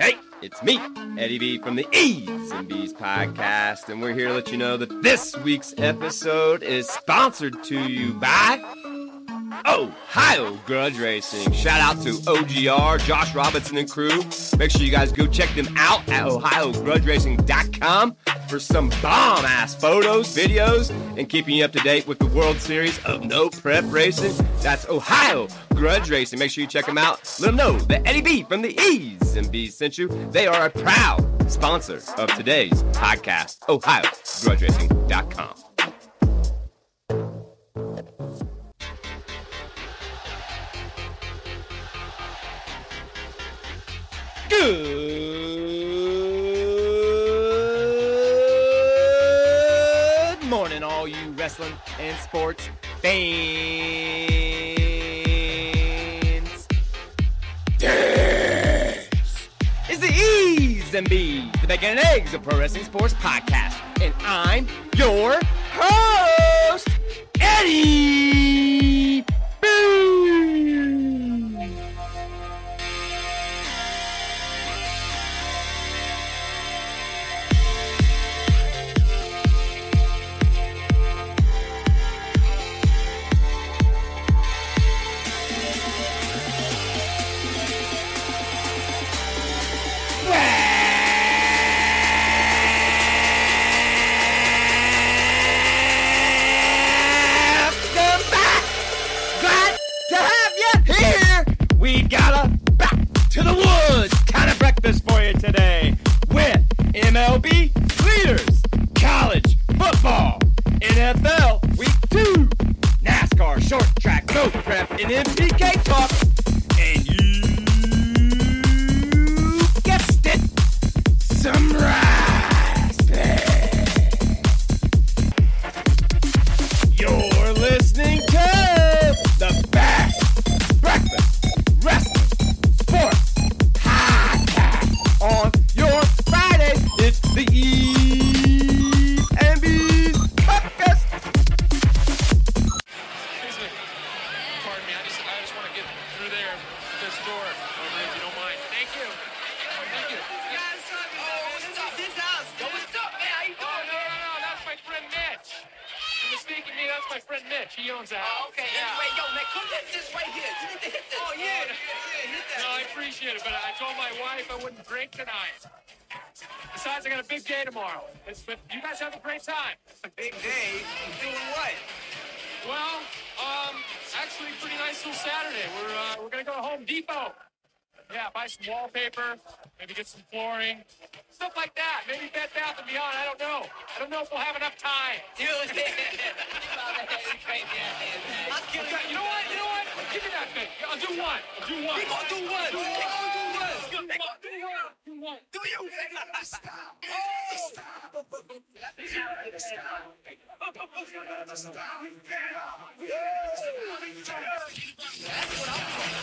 Hey, it's me, Eddie B from the E's and B's podcast, and we're here to let you know that this week's episode is sponsored to you by Ohio Grudge Racing. Shout out to OGR, Josh Robinson and crew. Make sure you guys go check them out at OhioGrudgeRacing.com for some bomb ass photos, videos, and keeping you up to date with the World Series of No Prep Racing. That's Ohio Grudge Racing. Make sure you check them out. Let them know that Eddie B from the E's and B's sent you. They are a proud sponsor of today's podcast, OhioGrudgeRacing.com. Good morning, all you wrestling and sports fans. And B's, the bacon and eggs of pro wrestling sports podcast, and I'm your host, Eddie Besides, I got a big day tomorrow. It's, but you guys have a great time. A Big day. Doing what? Well, um, actually, pretty nice little Saturday. We're uh, we're gonna go to Home Depot. Yeah, buy some wallpaper, maybe get some flooring, stuff like that. Maybe Bed Bath and Beyond. I don't know. I don't know if we'll have enough time. Dude, I'll you know what? You know what? Give me that thing. I'll do one. I'll do one. Gonna do what? We gonna do what? Do one. Do. Do. Do you?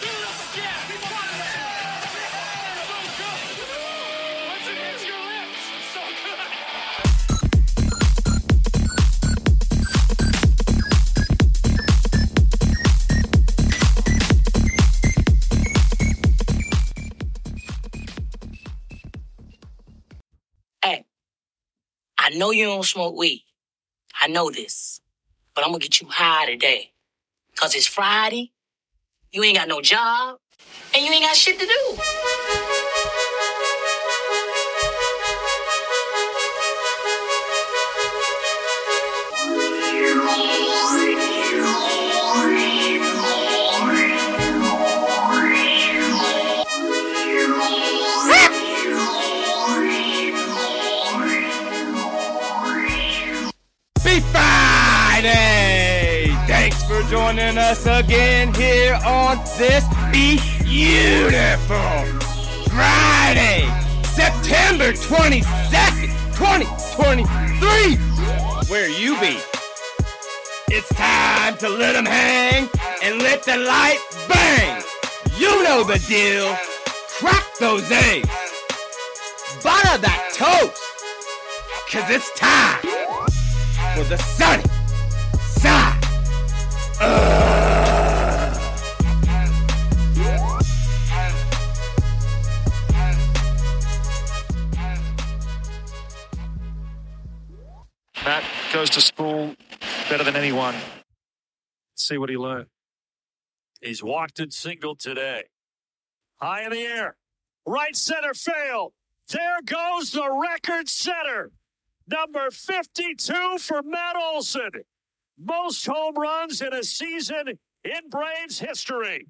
Do it up again. We got it. So I know you don't smoke weed. I know this. But I'm gonna get you high today. Cause it's Friday, you ain't got no job, and you ain't got shit to do. Joining us again here on this beautiful Friday, September 22nd, 2023. Where you be? It's time to let 'em hang and let the light bang. You know the deal. Crack those eggs. Butter that toast. Cause it's time for the sunny. Matt goes to school better than anyone. Let's see what he learned. He's walked in single today. High in the air. Right center field. There goes the record setter. Number 52 for Matt Olson. Most home runs in a season in Braves history.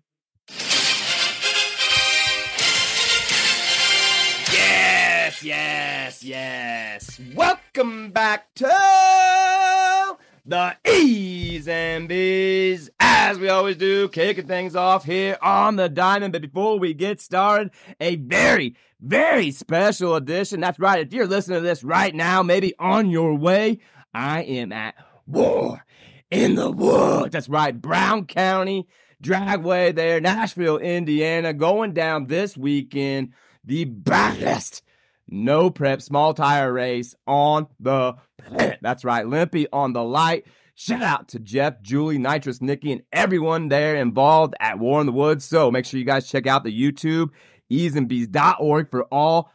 Yes, yes, yes. Welcome back to the E's and B's. As we always do, kicking things off here on the Diamond. But before we get started, a very, very special edition. That's right. If you're listening to this right now, maybe on your way, I am at war in the woods. That's right. Brown County, Dragway there, Nashville, Indiana, going down this weekend the baddest no prep small tire race on the planet. That's right, Limpy on the light. Shout out to Jeff, Julie, Nitrous, Nikki, and everyone there involved at War in the Woods. So make sure you guys check out the YouTube, eeeznbeez.org for all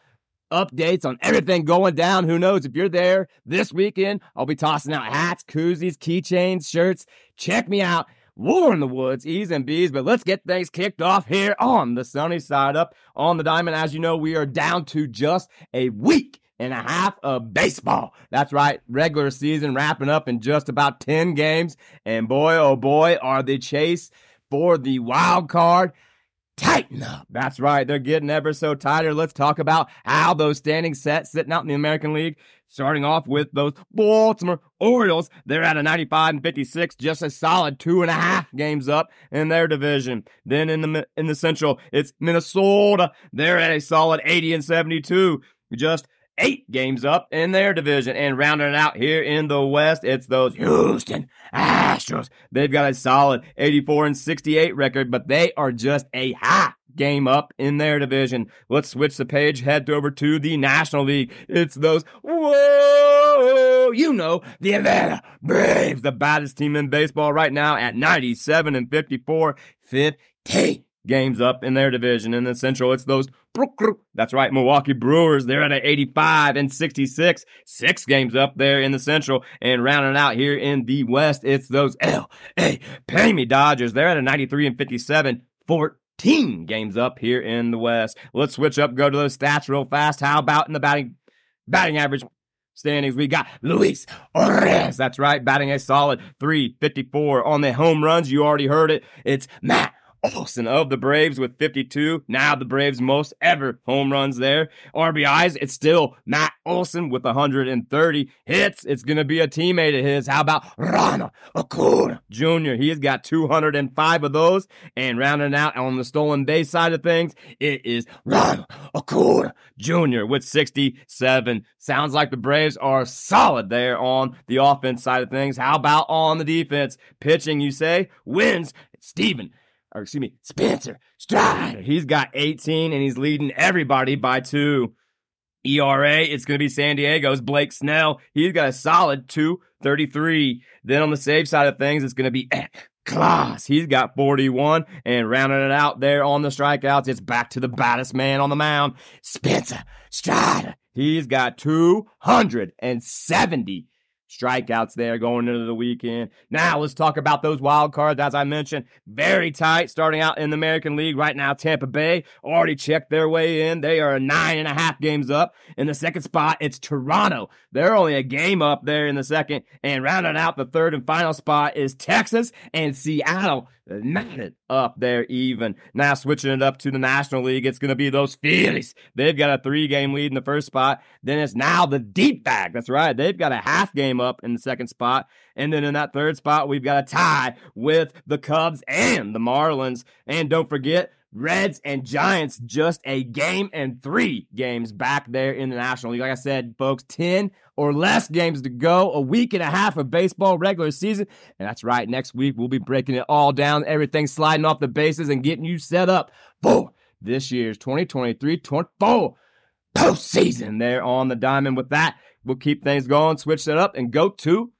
updates on everything going down. Who knows if you're there this weekend? I'll be tossing out hats, koozies, keychains, shirts. Check me out War in the Woods, E's and B's, but let's get things kicked off here on the sunny side up on the diamond. As you know, we are down to just a week and a half of baseball. That's right, regular season wrapping up in just about 10 games. And boy, oh boy, are the chase for the wild card tighten up. That's right. They're getting ever so tighter. Let's talk about how those standing sets sitting out in the American League. Starting off with those Baltimore Orioles. They're at a 95 and 56, just a solid two and a half games up in their division. Then in the, in the Central, it's Minnesota. They're at a solid 80 and 72, just eight games up in their division. And rounding it out here in the West, it's those Houston Astros. They've got a solid 84 and 68 record, but they are just a half game up in their division. Let's switch the page, head over to the National League. It's those, whoa, you know, the Atlanta Braves, the baddest team in baseball right now at 97 and 54, 15 games up in their division. In the Central, it's those that's right, Milwaukee Brewers. They're at an 85 and 66, six games up there in the Central. And rounding out here in the West, it's those L.A. Pay Me Dodgers. They're at a 93 and 57, 14 games up here in the West. Let's switch up, go to those stats real fast. How about in the batting batting average standings, we got Luis Ortiz. That's right, batting a solid 354 on the home runs. You already heard it. It's Matt Olson of the Braves with 52. Now the Braves' most ever home runs there. RBIs, it's still Matt Olson with 130 hits. It's going to be a teammate of his. How about Ronald Acuna Jr.? He's got 205 of those. And rounding out on the stolen base side of things, it is Ronald Acuna Jr. with 67. Sounds like the Braves are solid there on the offense side of things. How about on the defense? Pitching, you say, wins. Steven or excuse me, Spencer Strider. He's got 18 and he's leading everybody by two. ERA, it's going to be San Diego's Blake Snell. He's got a solid 233. Then on the save side of things, it's going to be Clase. He's got 41 and rounding it out there on the strikeouts. It's back to the baddest man on the mound, Spencer Strider. He's got 270 strikeouts there going into the weekend. Now let's talk about those wild cards. As I mentioned, very tight starting out in the American League right now. Tampa Bay already checked their way in. They are nine and a half games up. In the second spot, it's Toronto. They're only a game up there in the second. And rounding out the third and final spot is Texas and Seattle knotted up there even. Now switching it up to the National League, it's going to be those Phillies. They've got a three game lead in the first spot. Then it's now the D-backs. That's right. They've got a half game up in the second spot. And then in that third spot, we've got a tie with the Cubs and the Marlins. And don't forget, Reds and Giants just a game and three games back there in the National League. Like I said, folks, 10 or less games to go, a week and a half of baseball regular season. And that's right, next week we'll be breaking it all down, everything sliding off the bases and getting you set up for this year's 2023 24 postseason there on the diamond. With that, we'll keep things going, switch it up, and go to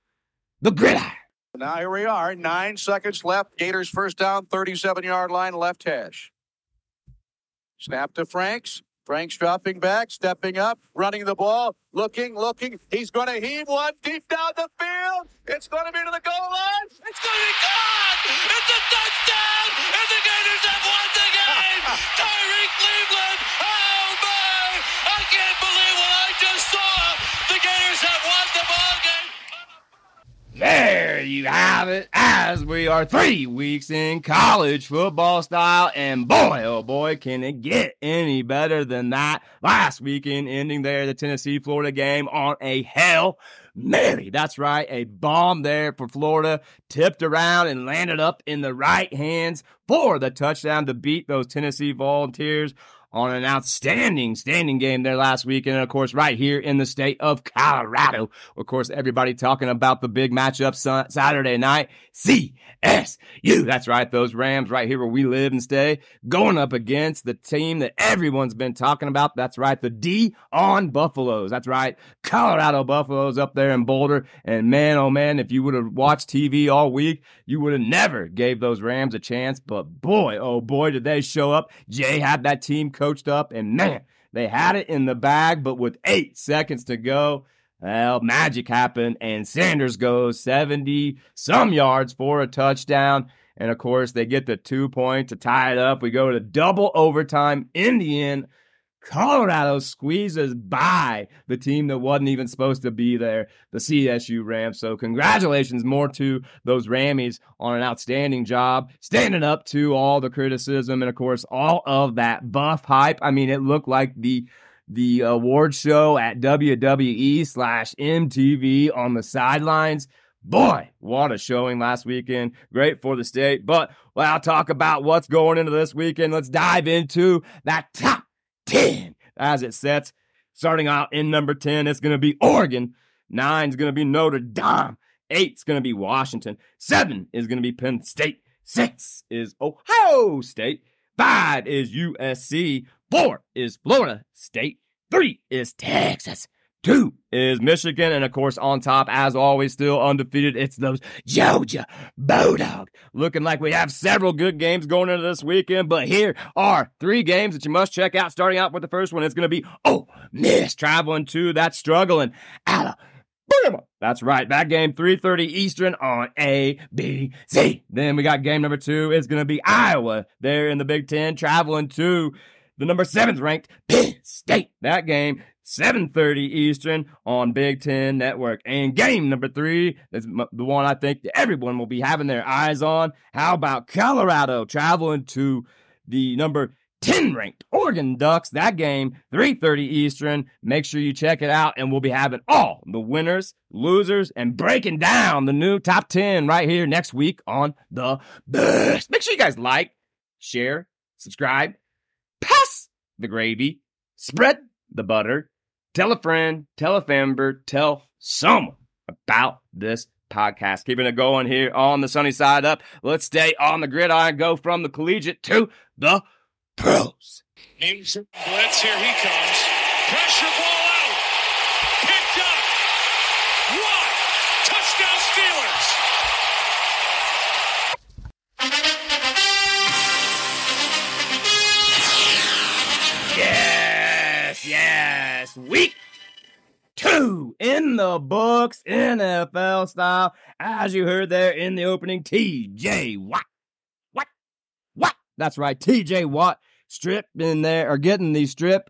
the gridiron. Now here we are, nine seconds left. Gators first down, 37 yard line, left hash. Snap to Franks. Frank's dropping back, stepping up, running the ball, looking, looking. He's going to heave one deep down the field. It's going to be to the goal line. It's going to be gone! It's a touchdown! And the Gators have won the game! Tyrie Cleveland! Oh, my! I can't believe what I just saw! The Gators have won the ball game! There you have it, as we are three weeks in college football style, and boy, oh boy, can it get any better than that. Last weekend, ending there, the Tennessee Florida game on a hell Mary. That's right, a bomb there for Florida, tipped around and landed up in the right hands for the touchdown to beat those Tennessee Volunteers on an outstanding, standing game there last week. And of course, right here in the state of Colorado. Of course, everybody talking about the big matchup Saturday night. CSU. That's right. Those Rams right here where we live and stay going up against the team that everyone's been talking about. That's right. The D on Buffaloes. That's right. Colorado Buffaloes up there in Boulder. And man, oh man, if you would have watched TV all week, you would have never gave those Rams a chance. But boy, oh boy, did they show up. Jay had that team coached up and man, they had it in the bag, but with eight seconds to go, well, magic happened, and Sanders goes 70 some yards for a touchdown. And of course, they get the two point to tie it up. We go to double overtime in the end. Colorado squeezes by the team that wasn't even supposed to be there, the CSU Rams. So, congratulations more to those Rammies on an outstanding job, standing up to all the criticism and, of course, all of that buff hype. I mean, it looked like the the award show at WWE slash MTV on the sidelines. Boy, what a showing last weekend. Great for the state. But well, I'll talk about what's going into this weekend. Let's dive into that top 10 as it sets. Starting out in number 10, it's going to be Oregon. Nine is going to be Notre Dame. Eight is going to be Washington. Seven is going to be Penn State. Six is Ohio State. Five is USC. Four is Florida State. Three is Texas. Two is Michigan. And of course, on top, as always, still undefeated, it's those Georgia Bulldogs. Looking like we have several good games going into this weekend. But here are three games that you must check out. Starting out with the first one, it's going to be Oh Miss traveling to that struggling Alabama. That's right. That game, 3.30 Eastern on ABC. Then we got game number two. It's going to be Iowa there in the Big Ten traveling to the number seventh ranked Penn State. That game, 7.30 Eastern on Big Ten Network. And game number three is the one I think everyone will be having their eyes on. How about Colorado traveling to the number 10 ranked Oregon Ducks. That game, 3:30 Eastern. Make sure you check it out and we'll be having all the winners, losers and breaking down the new top 10 right here next week on the best. Make sure you guys like, share, subscribe, the gravy, spread the butter, tell a friend, tell a member, tell someone about this podcast. Keeping it going here on the sunny side up. Let's stay on the gridiron, go from the collegiate to the pros. Blitz, here he comes. Pressure ball Week two in the books, NFL style. As you heard there in the opening, TJ Watt. What? What? That's right, TJ Watt strip in there, or getting the strip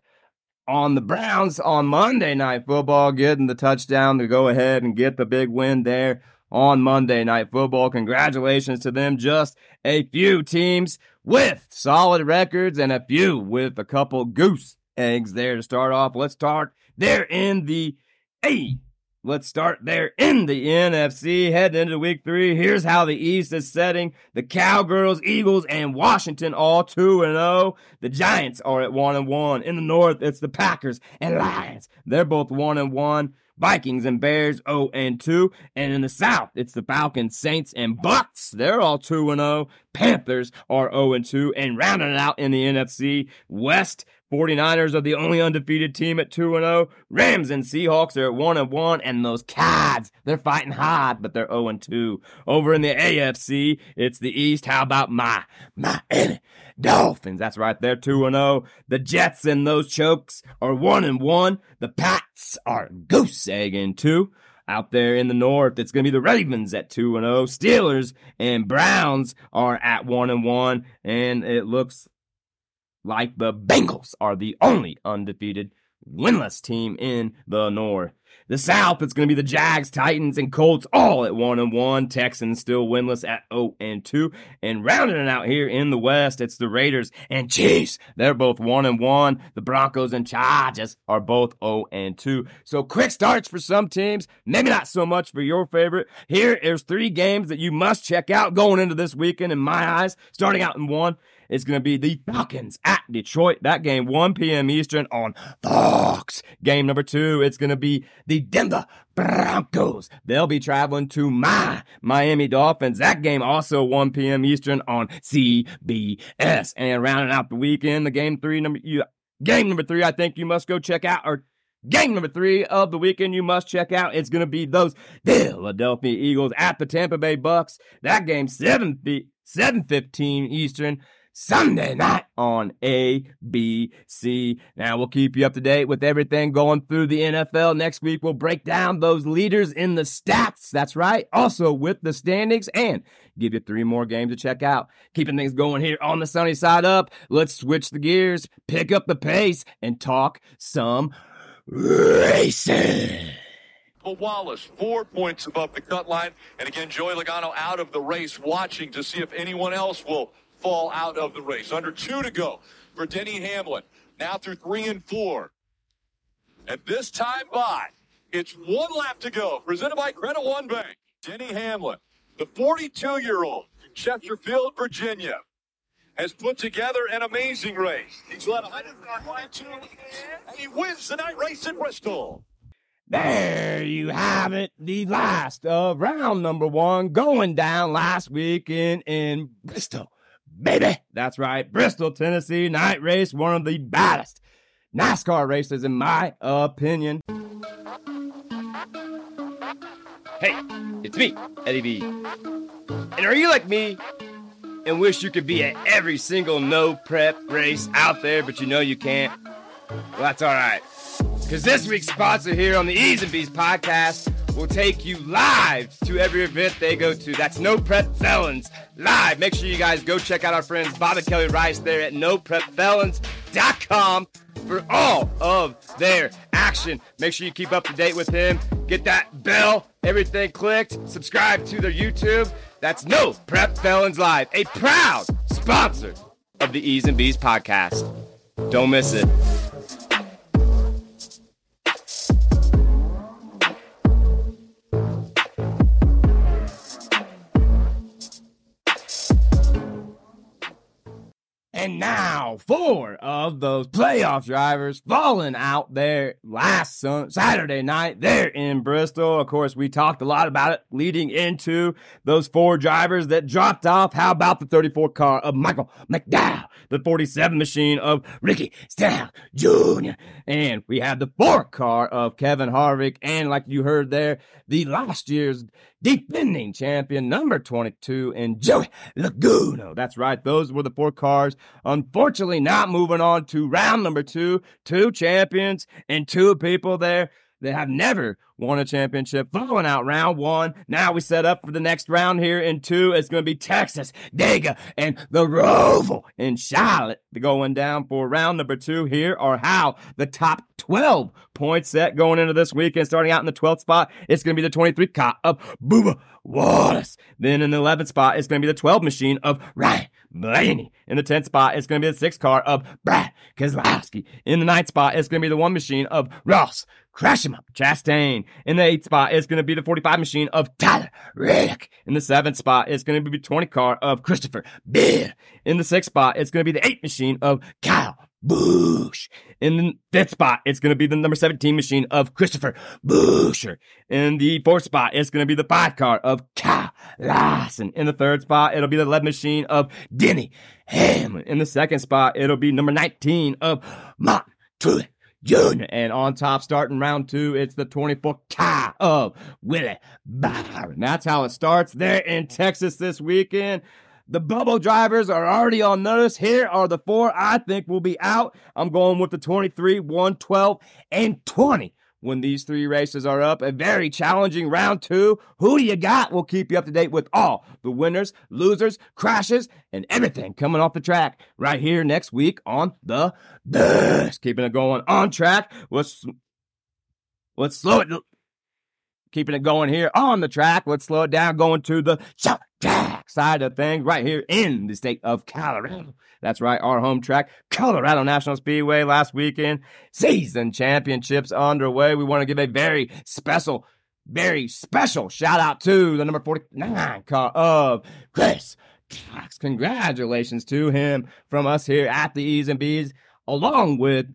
on the Browns on Monday Night Football, getting the touchdown to go ahead and get the big win there on Monday Night Football. Congratulations to them. Just a few teams with solid records and a few with a couple goose eggs there to start off. Let's start there in the A. Let's start there in the NFC. Heading into week three. Here's how the East is setting. The Cowgirls, Eagles, and Washington all 2 and 0. The Giants are at 1 and 1. In the North, it's the Packers and Lions. They're both 1 and 1. Vikings and Bears 0 and 2. And in the South, it's the Falcons, Saints, and Bucks. They're all 2 and 0. Panthers are 0 and 2. And rounding it out in the NFC West, 49ers are the only undefeated team at 2 and 0. Rams and Seahawks are at 1 and 1. And those Cads, they're fighting hard, but they're 0 and 2. Over in the AFC, it's the East. How about my Miami Dolphins. That's right, they're 2 0. The Jets and those chokes are 1 and 1. The Pats are goose egging 2. Out there in the north, it's going to be the Ravens at 2 and 0. Steelers and Browns are at 1 and 1 and it looks like the Bengals are the only undefeated winless team in the north. The South, it's going to be the Jags, Titans, and Colts all at 1 and 1. Texans still winless at 0 and 2. And rounding it out here in the West, it's the Raiders and Chiefs. They're both 1 and 1. The Broncos and Chargers are both 0 and 2. So quick starts for some teams, maybe not so much for your favorite. Here is three games that you must check out going into this weekend in my eyes. Starting out in one, it's going to be the Falcons at Detroit. That game, 1 p.m. Eastern on Fox. Game number two, it's going to be the Denver Broncos. They'll be traveling to my Miami Dolphins. That game also 1 p.m. Eastern on CBS. And rounding out the weekend, the game three number, you, game number three, I think you must go check out or Game number three of the weekend you must check out. It's going to be those Philadelphia Eagles at the Tampa Bay Bucks. That game 7 7:15 Eastern. Sunday night on ABC. Now we'll keep you up to date with everything going through the NFL. Next week we'll break down those leaders in the stats. That's right. Also with the standings and give you three more games to check out. Keeping things going here on the sunny side up. Let's switch the gears, pick up the pace and talk some racing. Wallace, four points above the cut line. And again, Joey Logano out of the race, watching to see if anyone else will fall out of the race. Under two to go for Denny Hamlin. Now through three and four. At this time by, it's one lap to go. Presented by Credit One Bank. Denny Hamlin, the 42 year old from Chesterfield, Virginia, has put together an amazing race. He's led 122 and he wins the night race in Bristol. There you have it, the last of round number one going down last weekend in Bristol baby. That's right. Bristol, Tennessee night race, one of the baddest NASCAR races, in my opinion. Hey, it's me, Eddie B. And are you like me and wish you could be at every single no prep race out there, but you know you can't? Well, that's all right. Because this week's sponsor here on the E's and B's podcast will take you live to every event they go to. That's No Prep Felons live. Make sure you guys go check out our friends Bob and Kelly Rice there at NoPrepFelons.com for all of their action. Make sure you keep up to date with him. Get that bell, everything clicked. Subscribe to their YouTube. That's No Prep Felons Live, a proud sponsor of the E's and B's podcast. Don't miss it. And now, four of those playoff drivers falling out there last sun- Saturday night there in Bristol. Of course, we talked a lot about it leading into those four drivers that dropped off. How about the 34 car of Michael McDowell, the 47 machine of Ricky Stenhouse Jr., and we had the four car of Kevin Harvick, and like you heard there, the last year's defending champion number 22 and Joey Logano. That's right. Those were the four cars. Unfortunately, not moving on to round number two. Two champions and two people there that have never won a championship. Following out round one, now we set up for the next round here in two. It's going to be Texas, Dega, and the Roval in Charlotte going down for round number two. Here are how the top 12 points set going into this weekend. Starting out in the 12th spot, it's going to be the 23 car of Bubba Wallace. Then in the 11th spot, it's going to be the 12 machine of Ryan Blaney. In the 10th spot, it's going to be the 6th car of Brad Keselowski. In the 9th spot, it's going to be the 1 machine of Ross Crash him up, Chastain. In the eighth spot, it's going to be the 45 machine of Tyler Reddick. In the seventh spot, it's going to be the 20 car of Christopher Bell. In the sixth spot, it's going to be the eight machine of Kyle Busch. In the fifth spot, it's going to be the number 17 machine of Christopher Buescher. In the fourth spot, it's going to be the five car of Kyle Larson. In the third spot, it'll be the 11 machine of Denny Hamlin. In the second spot, it'll be number 19 of Martin Truex. Jr. And on top, starting round two, it's the 24 car of Willie Byron. That's how it starts there in Texas this weekend. The bubble drivers are already on notice. Here are the four I think will be out. I'm going with the 23, 1, 12, and 20 when these three races are up. A very challenging round two. Who do you got? We'll keep you up to date with all the winners, losers, crashes, and everything coming off the track right here next week on the best. Keeping it going on track. Let's let's slow it. Keeping it going here on the track. Let's slow it down. Going to the track side of things right here in the state of Colorado. That's right, our home track, Colorado National Speedway last weekend. Season championships underway. We want to give a very special, very special shout out to the number 49 car of Chris Cox. Congratulations to him from us here at the E's and B's, along with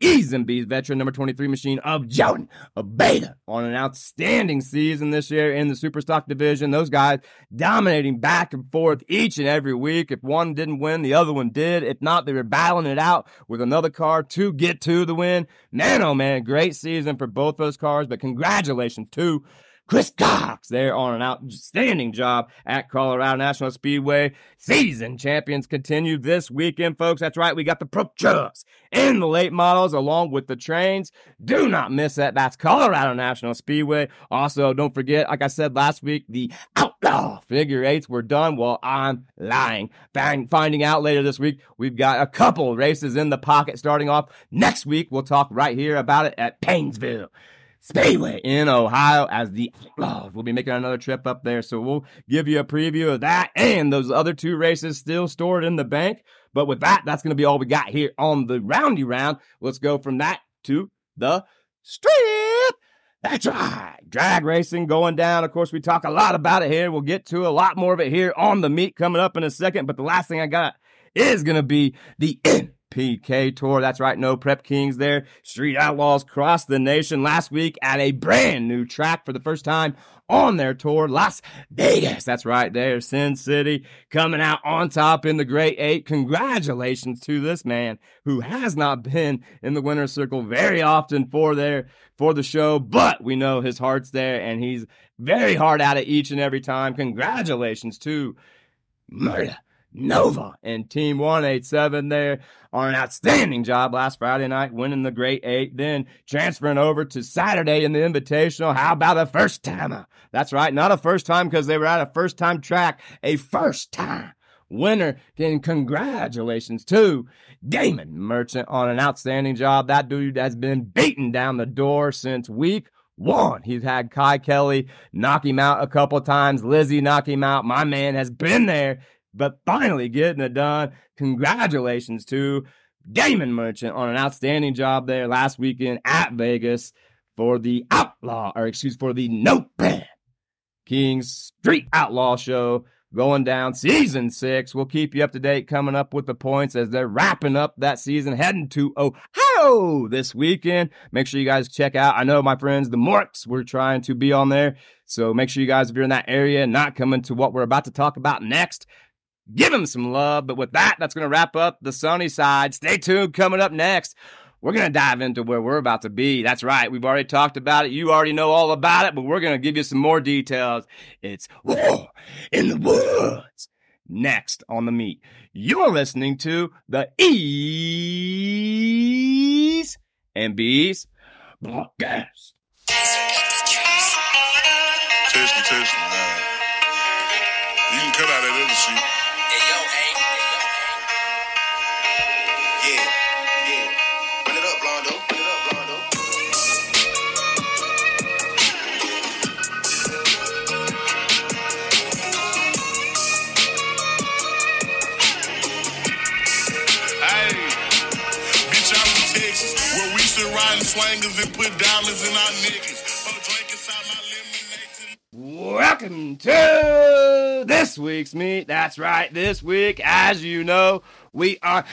B's veteran number 23 machine of Jordan a Beta on an outstanding season this year in the Superstock division. Those guys dominating back and forth each and every week. If one didn't win, the other one did. If not, they were battling it out with another car to get to the win. Man, oh man, great season for both those cars, but congratulations to Chris Cox there on an outstanding job at Colorado National Speedway. Season champions continue this weekend, folks. That's right. We got the pro trucks and the late models along with the trains. Do not miss that. That's Colorado National Speedway. Also, don't forget, like I said last week, the outlaw figure eights were done. Well, I'm lying. finding out later this week, we've got a couple races in the pocket starting off next week. We'll talk right here about it at Painesville. Speedway in Ohio as the Outlaws. We'll be making another trip up there, so we'll give you a preview of that and those other two races still stored in the bank. But with that, that's going to be all we got here on the roundy round. Let's go from that to the strip. That's right. Drag racing going down. Of course, we talk a lot about it here. We'll get to a lot more of it here on the meet coming up in a second. But the last thing I got is going to be the PK Tour. That's right, no Prep Kings there. Street Outlaws crossed the nation last week at a brand new track for the first time on their tour, Las Vegas. That's right there, Sin City coming out on top in the Great Eight. Congratulations to this man who has not been in the winner's circle very often for their for the show, but we know his heart's there and he's very hard at it each and every time. Congratulations to Murda Nova and Team 187 there on an outstanding job last Friday night, winning the Great Eight, then transferring over to Saturday in the Invitational. How about a first timer? That's right, not a first time because they were at a first time track, a first time winner. And congratulations to Damon Merchant on an outstanding job. That dude has been beaten down the door since week one. He's had Kye Kelley knock him out a couple times, Lizzie knock him out. My man has been there but finally getting it done. Congratulations to Damon Merchant on an outstanding job there last weekend at Vegas for the Outlaw, or excuse for the No Prep Kings Street Outlaw Show going down season six. We'll keep you up to date coming up with the points as they're wrapping up that season, heading to Ohio this weekend. Make sure you guys check out. I know my friends, the Morks, we're trying to be on there. So make sure you guys, if you're in that area, not coming to what we're about to talk about next, give him some love. But with that, that's going to wrap up the sunny side. Stay tuned. Coming up next, we're going to dive into where we're about to be. That's right. We've already talked about it. You already know all about it, but we're going to give you some more details. It's in the Woods. Next on the meet, you're listening to the E's and B's podcast. Tasty, tasty. You can cut out that other shit. And put diamonds in our niggas. Welcome to this week's meet. That's right, this week, as you know, we are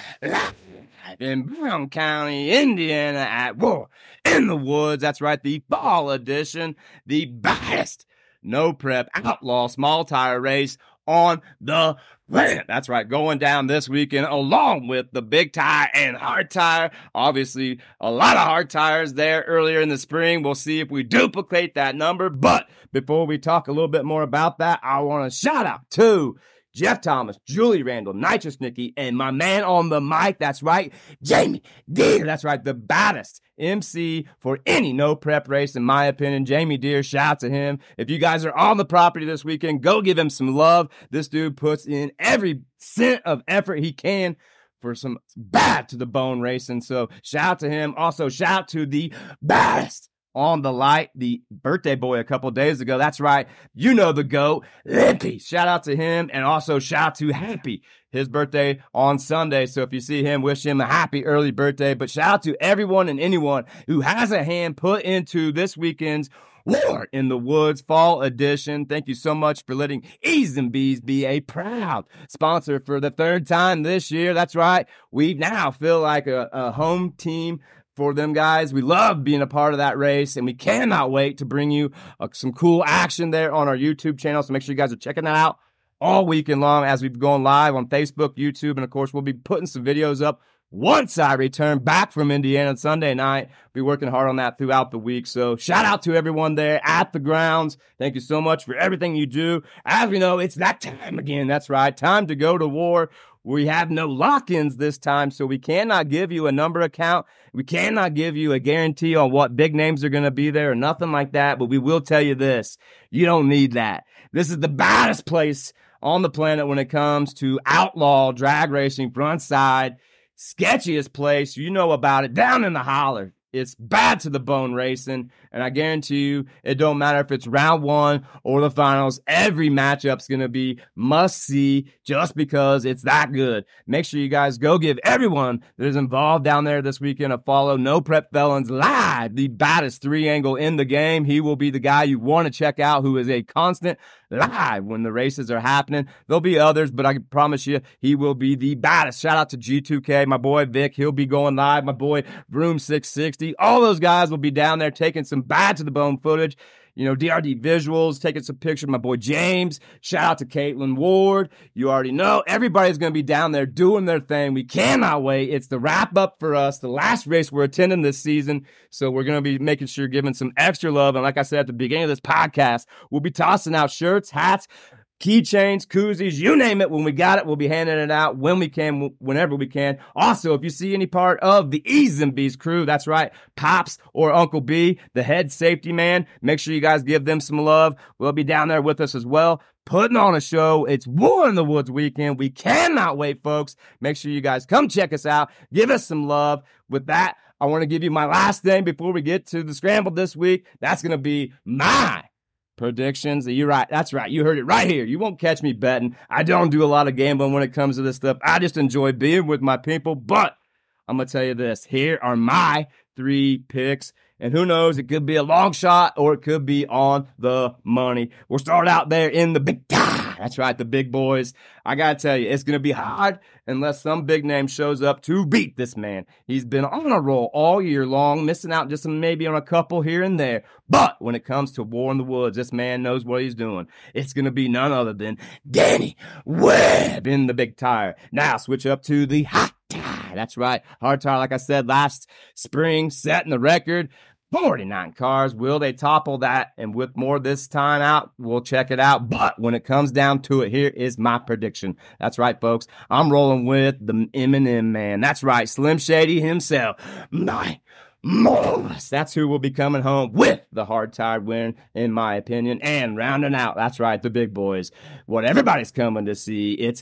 in Brown County, Indiana at War in the Woods. That's right, the fall edition, the best no prep outlaw small tire race on the planet. That's right, going down this weekend along with the big tire and hard tire. Obviously, a lot of hard tires there earlier in the spring. We'll see if we duplicate that number. But before we talk a little bit more about that, I want to shout out to Jeff Thomas, Julie Randall, Nitrous Nikki, and my man on the mic. That's right, Jamie Deere. That's right, the baddest MC for any no prep race, in my opinion. Jamie Deere, shout out to him. If you guys are on the property this weekend, go give him some love. This dude puts in every cent of effort he can for some bad to the bone racing. So shout out to him. Also, shout out to the baddest on the light, the birthday boy a couple days ago. That's right. You know the GOAT, Limpy. Shout out to him. And also shout out to Happy, his birthday on Sunday. So if you see him, wish him a happy early birthday. But shout out to everyone and anyone who has a hand put into this weekend's War in the Woods Fall Edition. Thank you so much for letting E's and B's be a proud sponsor for the third time this year. That's right. We now feel like a, a home team for them guys. We love being a part of that race and we cannot wait to bring you uh, some cool action there on our YouTube channel. So make sure you guys are checking that out all weekend long as we've gone live on Facebook, YouTube, and of course, we'll be putting some videos up once I return back from Indiana Sunday night. Be working hard on that throughout the week. So shout out to everyone there at the grounds. Thank you so much for everything you do. As we know, it's that time again. That's right. Time to go to war. We have no lock-ins this time, so we cannot give you a number account. We cannot give you a guarantee on what big names are going to be there or nothing like that, but we will tell you this. You don't need that. This is the baddest place on the planet when it comes to outlaw drag racing front side sketchiest place. You know about it down in the holler. It's bad to the bone racing, and I guarantee you, it don't matter if it's round one or the finals. Every matchup's gonna be must see just because it's that good. Make sure you guys go give everyone that is involved down there this weekend a follow. No prep felons live, the baddest three angle in the game. He will be the guy you want to check out, who is a constant live when the races are happening. There'll be others, but I promise you he will be the baddest. Shout out to G2K, my boy Vic. He'll be going live. My boy Broom 660. All those guys will be down there taking some bad to the bone footage you know, DRD visuals, taking some pictures. My boy James. Shout out to Caitlin Ward. You already know everybody's going to be down there doing their thing. We cannot wait. It's the wrap up for us, the last race we're attending this season. So we're going to be making sure giving some extra love. And like I said at the beginning of this podcast, we'll be tossing out shirts, hats, keychains, koozies, you name it. When we got it, we'll be handing it out when we can, whenever we can. Also, if you see any part of the E's and B's crew, that's right, Pops or Uncle B, the head safety man, make sure you guys give them some love. We'll be down there with us as well. Putting on a show. It's War in the Woods weekend. We cannot wait, folks. Make sure you guys come check us out. Give us some love. With that, I want to give you my last thing before we get to the scramble this week. That's going to be my predictions. You're right. That's right. You heard it right here. You won't catch me betting. I don't do a lot of gambling when it comes to this stuff. I just enjoy being with my people. But I'm going to tell you this. Here are my three picks. And who knows, it could be a long shot or it could be on the money. We'll start out there in the big time. That's right, the big boys. I gotta tell you, it's gonna be hard unless some big name shows up to beat this man. He's been on a roll all year long, missing out just maybe on a couple here and there. But when it comes to War in the Woods, this man knows what he's doing. It's gonna be none other than Danny Webb in the big tire. Now switch up to the hot tire. That's right, hard tire. Like I said last spring, setting the record. 49 cars. Will they topple that? And with more this time out, we'll check it out. But when it comes down to it, here is my prediction. That's right, folks. I'm rolling with the Eminem man. That's right. Slim Shady himself. My Morris. That's who will be coming home with the hard tire win, in my opinion. And rounding out, that's right, the big boys. What everybody's coming to see, it's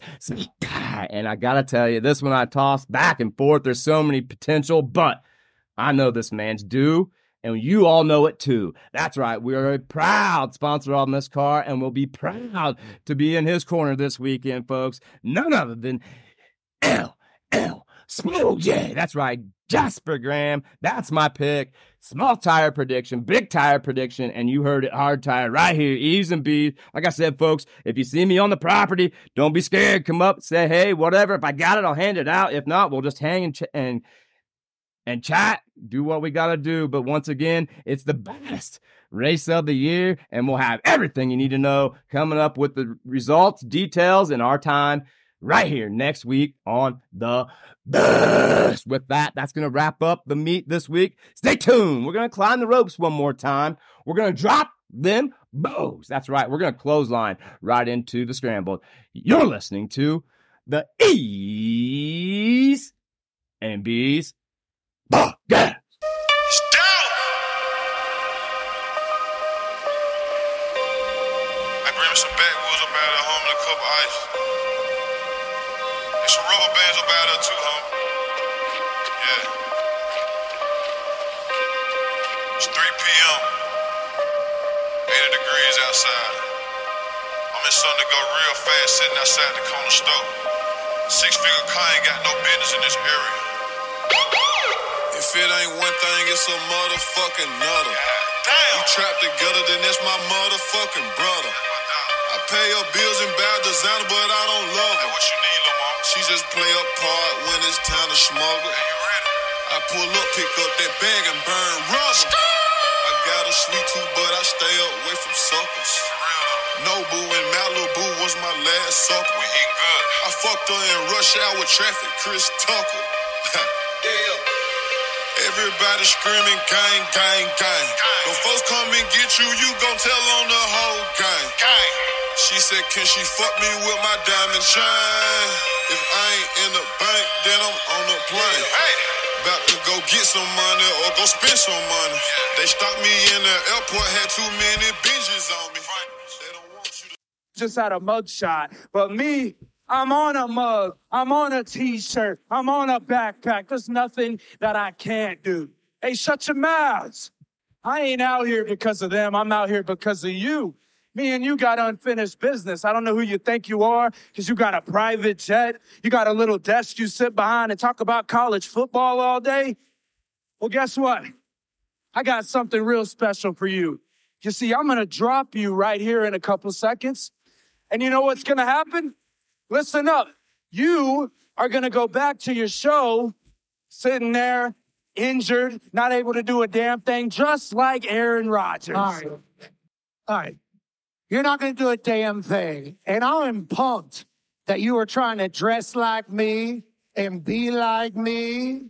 and I gotta tell you, this one I toss back and forth. There's so many potential, but I know this man's due and you all know it too. That's right. We are a proud sponsor on this car, and we'll be proud to be in his corner this weekend, folks. None other than L L Smooth J. That's right. Jasper Graham. That's my pick. Small tire prediction, big tire prediction, and you heard it hard tire right here. E's and B's. Like I said, folks, if you see me on the property, don't be scared. Come up, say, hey, whatever. If I got it, I'll hand it out. If not, we'll just hang and, ch- and and chat, do what we got to do. But once again, it's the best race of the year, and we'll have everything you need to know coming up with the results, details, and our time right here next week on the best. With that, that's going to wrap up the meet this week. Stay tuned. We're going to climb the ropes one more time. We're going to drop them bows. That's right. We're going to clothesline right into the scramble. You're listening to the E's and B's podcast. I bring some backwoods up out of homie, and a cup of ice. And some rubber bands up out of too, homie. Yeah. It's 3 p.m. 80 degrees outside. I'm in something to go real fast sitting outside the corner store. Six figure car ain't got no business in this area. If it ain't one thing, it's a motherfucking nutter. We trapped together, then that's my motherfucking brother. I pay her bills and buy designer, but I don't love her. what you need, little mama? She just play a part when it's time to smuggle. I pull up, pick up that bag and burn rubber. I got a sweet tooth, but I stay away from suckers. Nobu and Malibu was my last supper. We good. I fucked her in rush hour traffic, Chris Tucker. Everybody screaming gang, gang, gang. When folks come and get you, you gon' tell on the whole gang. gang. She said, can she fuck me with my diamond chain? If I ain't in the bank, then I'm on the plane. About to go get some money or go spend some money. They stopped me in the airport, had too many binges on me. They don't want you to just had a mug shot. But me, I'm on a mug. I'm on a t-shirt. I'm on a backpack. There's nothing that I can't do. Hey, shut your mouths. I ain't out here because of them. I'm out here because of you. Me and you got unfinished business. I don't know who you think you are because you got a private jet. You got a little desk you sit behind and talk about college football all day. Well, guess what? I got something real special for you. You see, I'm going to drop you right here in a couple seconds. And you know what's going to happen? Listen up. You are going to go back to your show sitting there injured, not able to do a damn thing, just like Aaron Rodgers. All right. All right. You're not going to do a damn thing. And I'm pumped that you are trying to dress like me and be like me.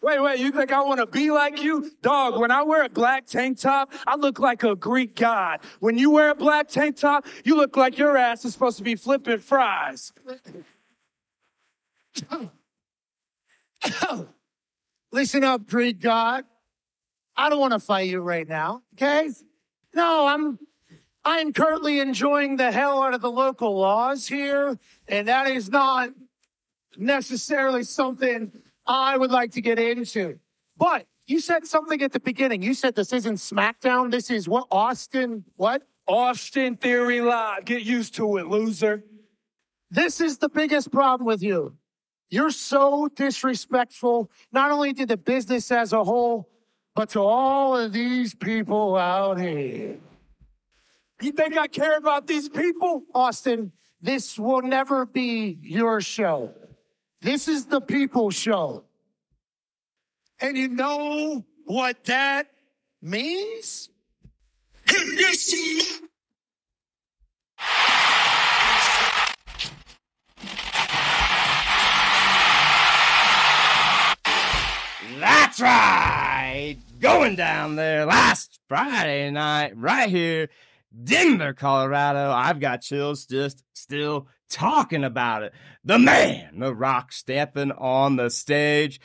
Wait, wait, you think I want to be like you? Dog, when I wear a black tank top, I look like a Greek god. When you wear a black tank top, you look like your ass is supposed to be flipping fries. Listen up, Greek God. I don't want to fight you right now, okay? No, I'm I'm currently enjoying the hell out of the local laws here, and that is not necessarily something I would like to get into. But you said something at the beginning. You said this isn't SmackDown. This is what Austin. What? Austin Theory Live. Get used to it, loser. This is the biggest problem with you. You're so disrespectful, not only to the business as a whole, but to all of these people out here. You think I care about these people? Austin, this will never be your show. This is the people show. And you know what that means? That's right. Going down there last Friday night, right here, Denver, Colorado. I've got chills just still talking about it. The man, the rock stepping on the stage,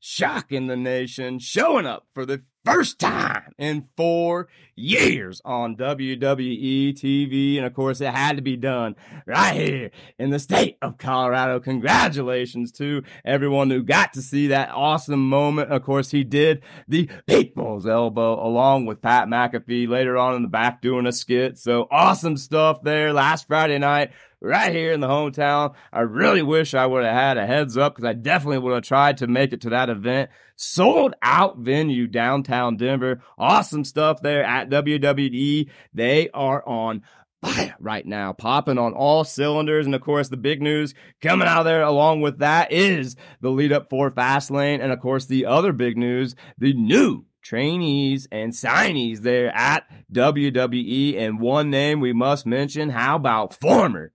shocking the nation, showing up for the first time in four years on WWE TV. And of course, it had to be done right here in the state of Colorado. Congratulations to everyone who got to see that awesome moment. Of course, he did the people's elbow along with Pat McAfee later on in the back doing a skit. So awesome stuff there last Friday night right here in the hometown. I really wish I would have had a heads up because I definitely would have tried to make it to that event. Sold out venue downtown Denver. Awesome stuff there at WWE. They are on fire right now, popping on all cylinders. And of course, the big news coming out there along with that is the lead up for Fastlane. And of course, the other big news, the new trainees and signees there at WWE. And one name we must mention. How about former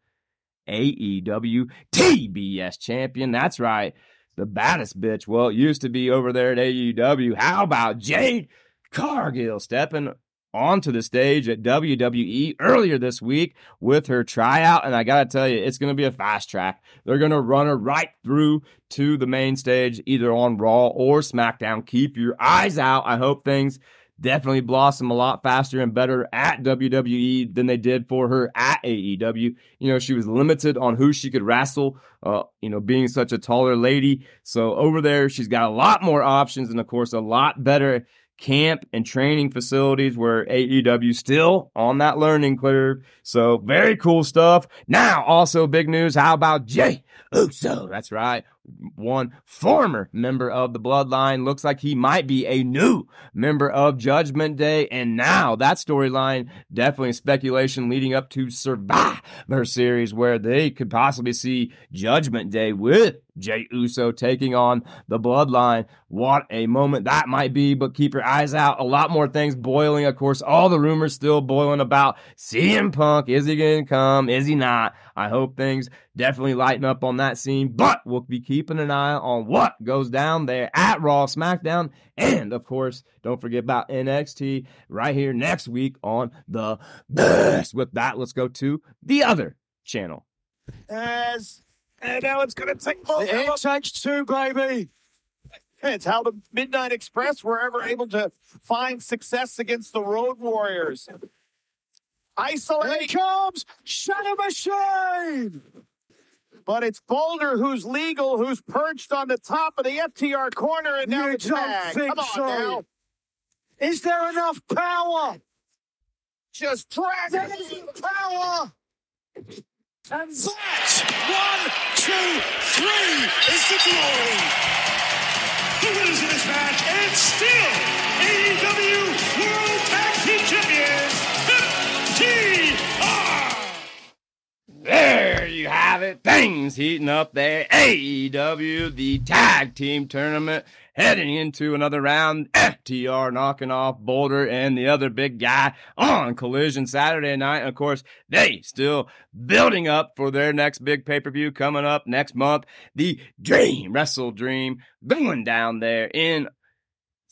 AEW TBS champion? That's right. The baddest bitch. Well, it used to be over there at AEW. How about Jade Cargill stepping onto the stage at WWE earlier this week with her tryout. And I got to tell you, it's going to be a fast track. They're going to run her right through to the main stage, either on Raw or SmackDown. Keep your eyes out. I hope things definitely blossom a lot faster and better at WWE than they did for her at AEW. You know, she was limited on who she could wrestle, uh, you know, being such a taller lady. So over there, she's got a lot more options and, of course, a lot better camp and training facilities where AEW still on that learning curve. So very cool stuff. Now, also big news. How about Jey Uso? That's right. One former member of the bloodline looks like he might be a new member of Judgment Day. And now that storyline definitely speculation leading up to Survivor Series where they could possibly see Judgment Day with Jey Uso taking on the bloodline. What a moment that might be, but keep your eyes out. A lot more things boiling. Of course, all the rumors still boiling about CM Punk. Is he going to come? Is he not? I hope things definitely lighten up on that scene, but we'll be keeping an eye on what goes down there at Raw, SmackDown, and of course, don't forget about NXT right here next week on the best. With that, let's go to the other channel. As and now it's going to take more. The HH2, baby. It's how the Midnight Express were ever able to find success against the Road Warriors. Here Isolate. he comes. Shadow Machine. But it's Boulder who's legal, who's perched on the top of the FTR corner and now You the don't tag. think Come on so. now. Is there enough power? Just drag There power. And That's one, two, three is the glory. The winners of this match and still AEW Things heating up there. AEW, the tag team tournament, heading into another round. FTR knocking off Boulder and the other big guy on Collision Saturday night. Of course, they still building up for their next big pay per view coming up next month. The Dream, Wrestle Dream, going down there in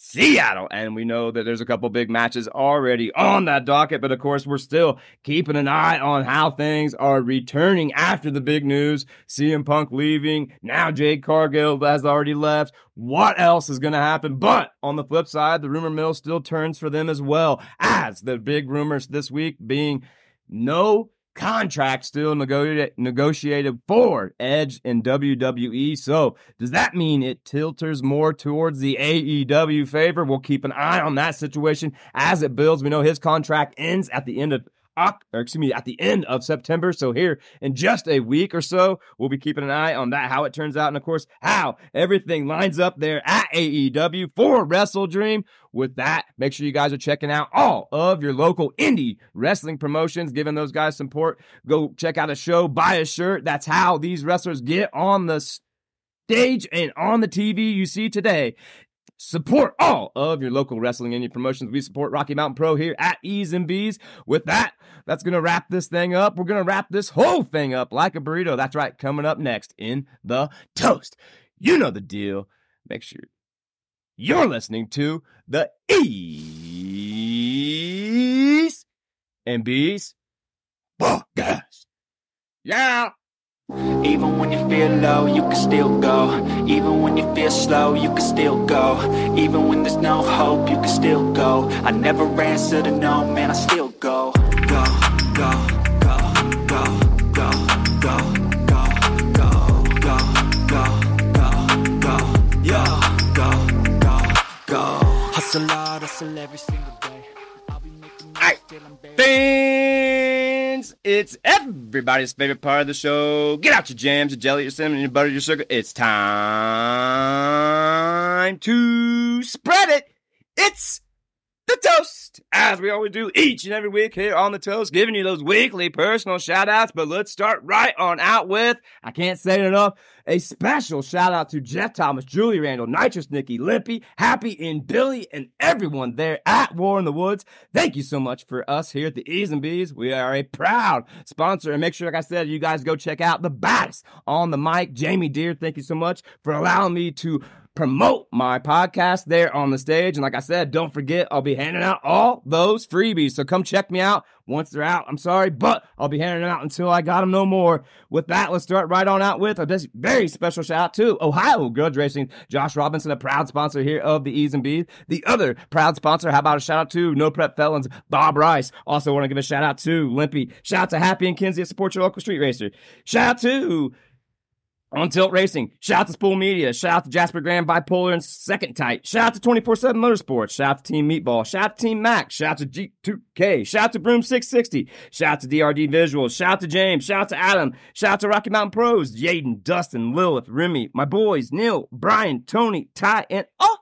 Seattle. And we know that there's a couple big matches already on that docket, but of course, we're still keeping an eye on how things are returning after the big news. CM Punk leaving. Now Jade Cargill has already left. What else is going to happen? But on the flip side, the rumor mill still turns for them as well as the big rumors this week being no contract still negotiated negotiated for Edge and WWE. So does that mean it tilters more towards the AEW favor? We'll keep an eye on that situation as it builds. We know his contract ends at the end of excuse me, at the end of September. So here in just a week or so, we'll be keeping an eye on that, how it turns out, and of course, how everything lines up there at AEW for Wrestle Dream. With that, make sure you guys are checking out all of your local indie wrestling promotions, giving those guys support. Go check out a show, buy a shirt. That's how these wrestlers get on the stage and on the TV you see today. Support all of your local wrestling indie promotions. We support Rocky Mountain Pro here at E's and B's. With that, that's going to wrap this thing up. We're going to wrap this whole thing up like a burrito. That's right, coming up next in the toast. You know the deal. Make sure you're listening to the E's and B's podcast. Yeah. Even when you feel low, you can still go. Even when you feel slow, you can still go. Even when there's no hope, you can still go. I never answer to no, man, I still go. Go, go, go, go, go, go, go, go, go, go, go, go, yo, go, go, go. Hustle hard, hustle every single day. I'll be Fans, it's everybody's favorite part of the show. Get out your jams, your jelly, your cinnamon, your butter, your sugar. It's time to spread it. It's the toast, as we always do each and every week here on the toast, giving you those weekly personal shout outs. But let's start right on out with, I can't say it enough, a special shout out to Jeff Thomas, Julie Randall, Nitrous Nikki, Lippy, Happy, and Billy, and everyone there at War in the Woods. Thank you so much for us here at the E's and B's. We are a proud sponsor. And make sure, like I said, you guys go check out the baddest on the mic, Jamie Deere. Thank you so much for allowing me to promote my podcast there on the stage. And like I said, don't forget, I'll be handing out all those freebies. So come check me out once they're out. I'm sorry, but I'll be handing them out until I got them no more. With that, let's start right on out with a very special shout out to Ohio Grudge Racing. Josh Robinson, a proud sponsor here of the E's and B's. The other proud sponsor, how about a shout out to No Prep Felons, Bob Rice. Also want to give a shout out to Limpy. Shout out to Happy and Kinsey, support your local street racer. Shout out to on Tilt Racing. Shout out to Spool Media. Shout out to Jasper Graham Bipolar and Second Tight. Shout out to 24 7 Motorsports. Shout out to Team Meatball. Shout out to Team Max. Shout out to G2K. Shout out to Broom 660. Shout out to DRD Visuals. Shout out to James. Shout out to Adam. Shout out to Rocky Mountain Pros. Jaden, Dustin, Lilith, Remy, my boys, Neil, Brian, Tony, Ty, and oh,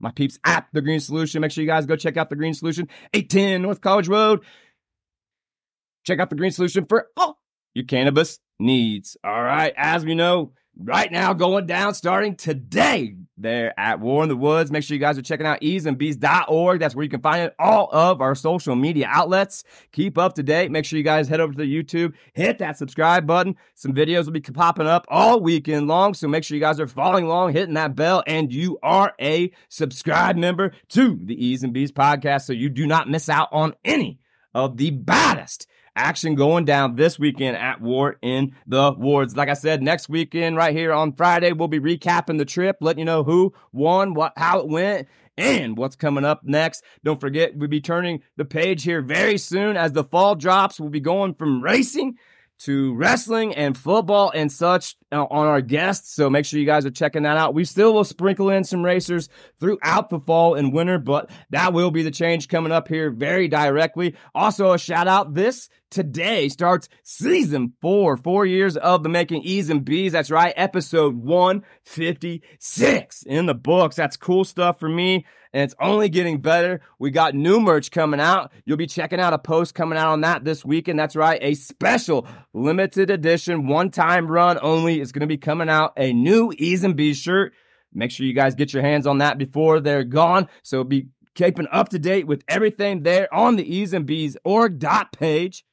my peeps at The Green Solution. Make sure you guys go check out The Green Solution, 810 North College Road. Check out The Green Solution for all your cannabis needs. All right. As we know, right now going down starting today there at War in the Woods. Make sure you guys are checking out eeeznbeez.org. That's where you can find all of our social media outlets. Keep up to date. Make sure you guys head over to the YouTube, hit that subscribe button. Some videos will be popping up all weekend long. So make sure you guys are following along, hitting that bell, and you are a subscribe member to the E's and Bees podcast. So you do not miss out on any of the baddest action going down this weekend at War in the Woods. Like I said, next weekend right here on Friday, we'll be recapping the trip, letting you know who won, what, how it went, and what's coming up next. Don't forget, we'll be turning the page here very soon as the fall drops. We'll be going from racing to wrestling and football and such uh, on our guests. So make sure you guys are checking that out. We still will sprinkle in some racers throughout the fall and winter, but that will be the change coming up here very directly. Also, a shout out this today starts season four, four years of the making E's and B's. That's right. Episode 156 in the books. That's cool stuff for me. And it's only getting better. We got new merch coming out. You'll be checking out a post coming out on that this weekend. That's right. A special limited edition, one time run only is going to be coming out. A new E's and B's shirt. Make sure you guys get your hands on that before they're gone. So be keeping up to date with everything there on the E's and B's org dot page.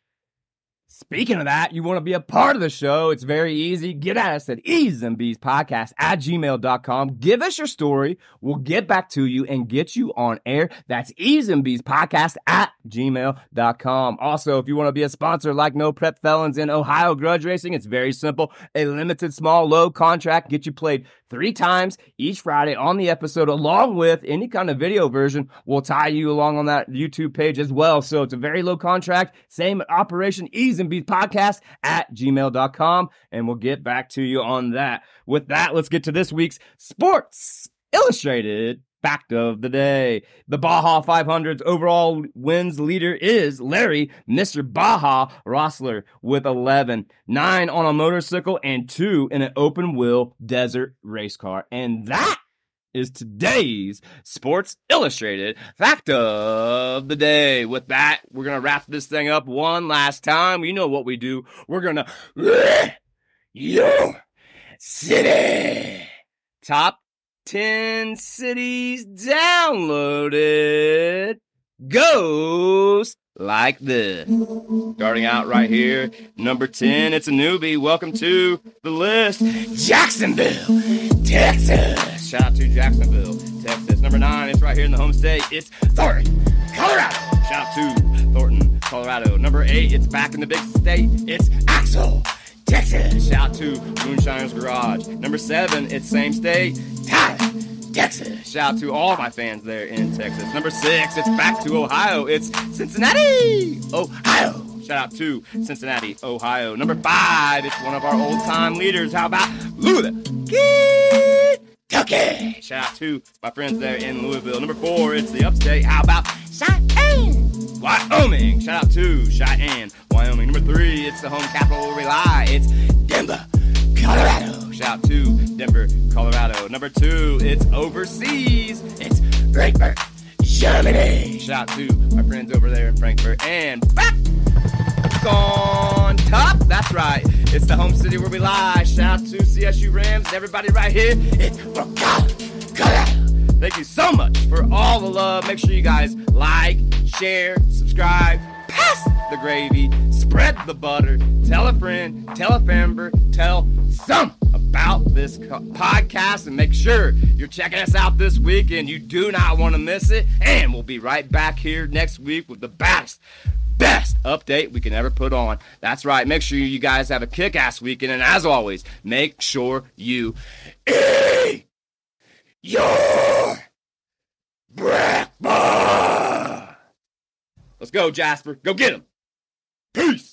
Speaking of that, you want to be a part of the show. It's very easy. Get at us at podcast at gmail.com. Give us your story. We'll get back to you and get you on air. That's podcast at gmail.com. Also, if you want to be a sponsor like No Prep Felons in Ohio Grudge Racing, it's very simple. A limited, small, low contract, get you played three times each Friday on the episode, along with any kind of video version. We'll tie you along on that YouTube page as well. So it's a very low contract, same operation, And B's podcast at gmail.com. And we'll get back to you on that. With that, let's get to this week's Sports Illustrated fact of the day. The Baja 500's overall wins leader is Larry, Mr. Baja Roeseler with 11, nine on a motorcycle and two in an open wheel desert race car. And that is today's Sports Illustrated fact of the day. With that, we're going to wrap this thing up one last time. You know what we do. We're going to your city. Top 10 cities downloaded goes like this. Starting out right here, number 10, it's a newbie. Welcome to the list. Jacksonville, Texas. Shout out to Jacksonville, Texas. Number 9, it's right here in the home state. It's Thornton, Colorado. Shout out to Thornton, Colorado. Number 8, it's back in the big state. It's Azle, Texas. Shout out to Moonshiner's Garage. Number 7, it's same state. Tyler, Texas. Shout out to all my fans there in Texas. Number six, it's back to Ohio. It's Cincinnati, Ohio. Shout out to Cincinnati, Ohio. Number five, it's one of our old time leaders. How about Louisville, Kentucky? Shout out to my friends there in Louisville. Number four, it's the upstate. How about Cheyenne, Wyoming? Shout out to Cheyenne, Wyoming. Number three, it's the home capital lie. It's Denver, Colorado. Shout out to Denver, Colorado. Number two, it's overseas. It's Frankfurt, Germany. Shout out to my friends over there in Frankfurt. And back on top, that's right. It's the home city where we lie. Shout out to CSU Rams everybody right here. It's Colorado. Thank you so much for all the love. Make sure you guys like, share, subscribe, pass the gravy, spread the butter, tell a friend, tell a member, tell some about this co- podcast and make sure you're checking us out this weekend. You do not want to miss it. And we'll be right back here next week with the best, best update we can ever put on. That's right. Make sure you guys have a kick ass weekend. And as always, make sure you eat your breakfast. Let's go, Jasper. Go get him. Peace.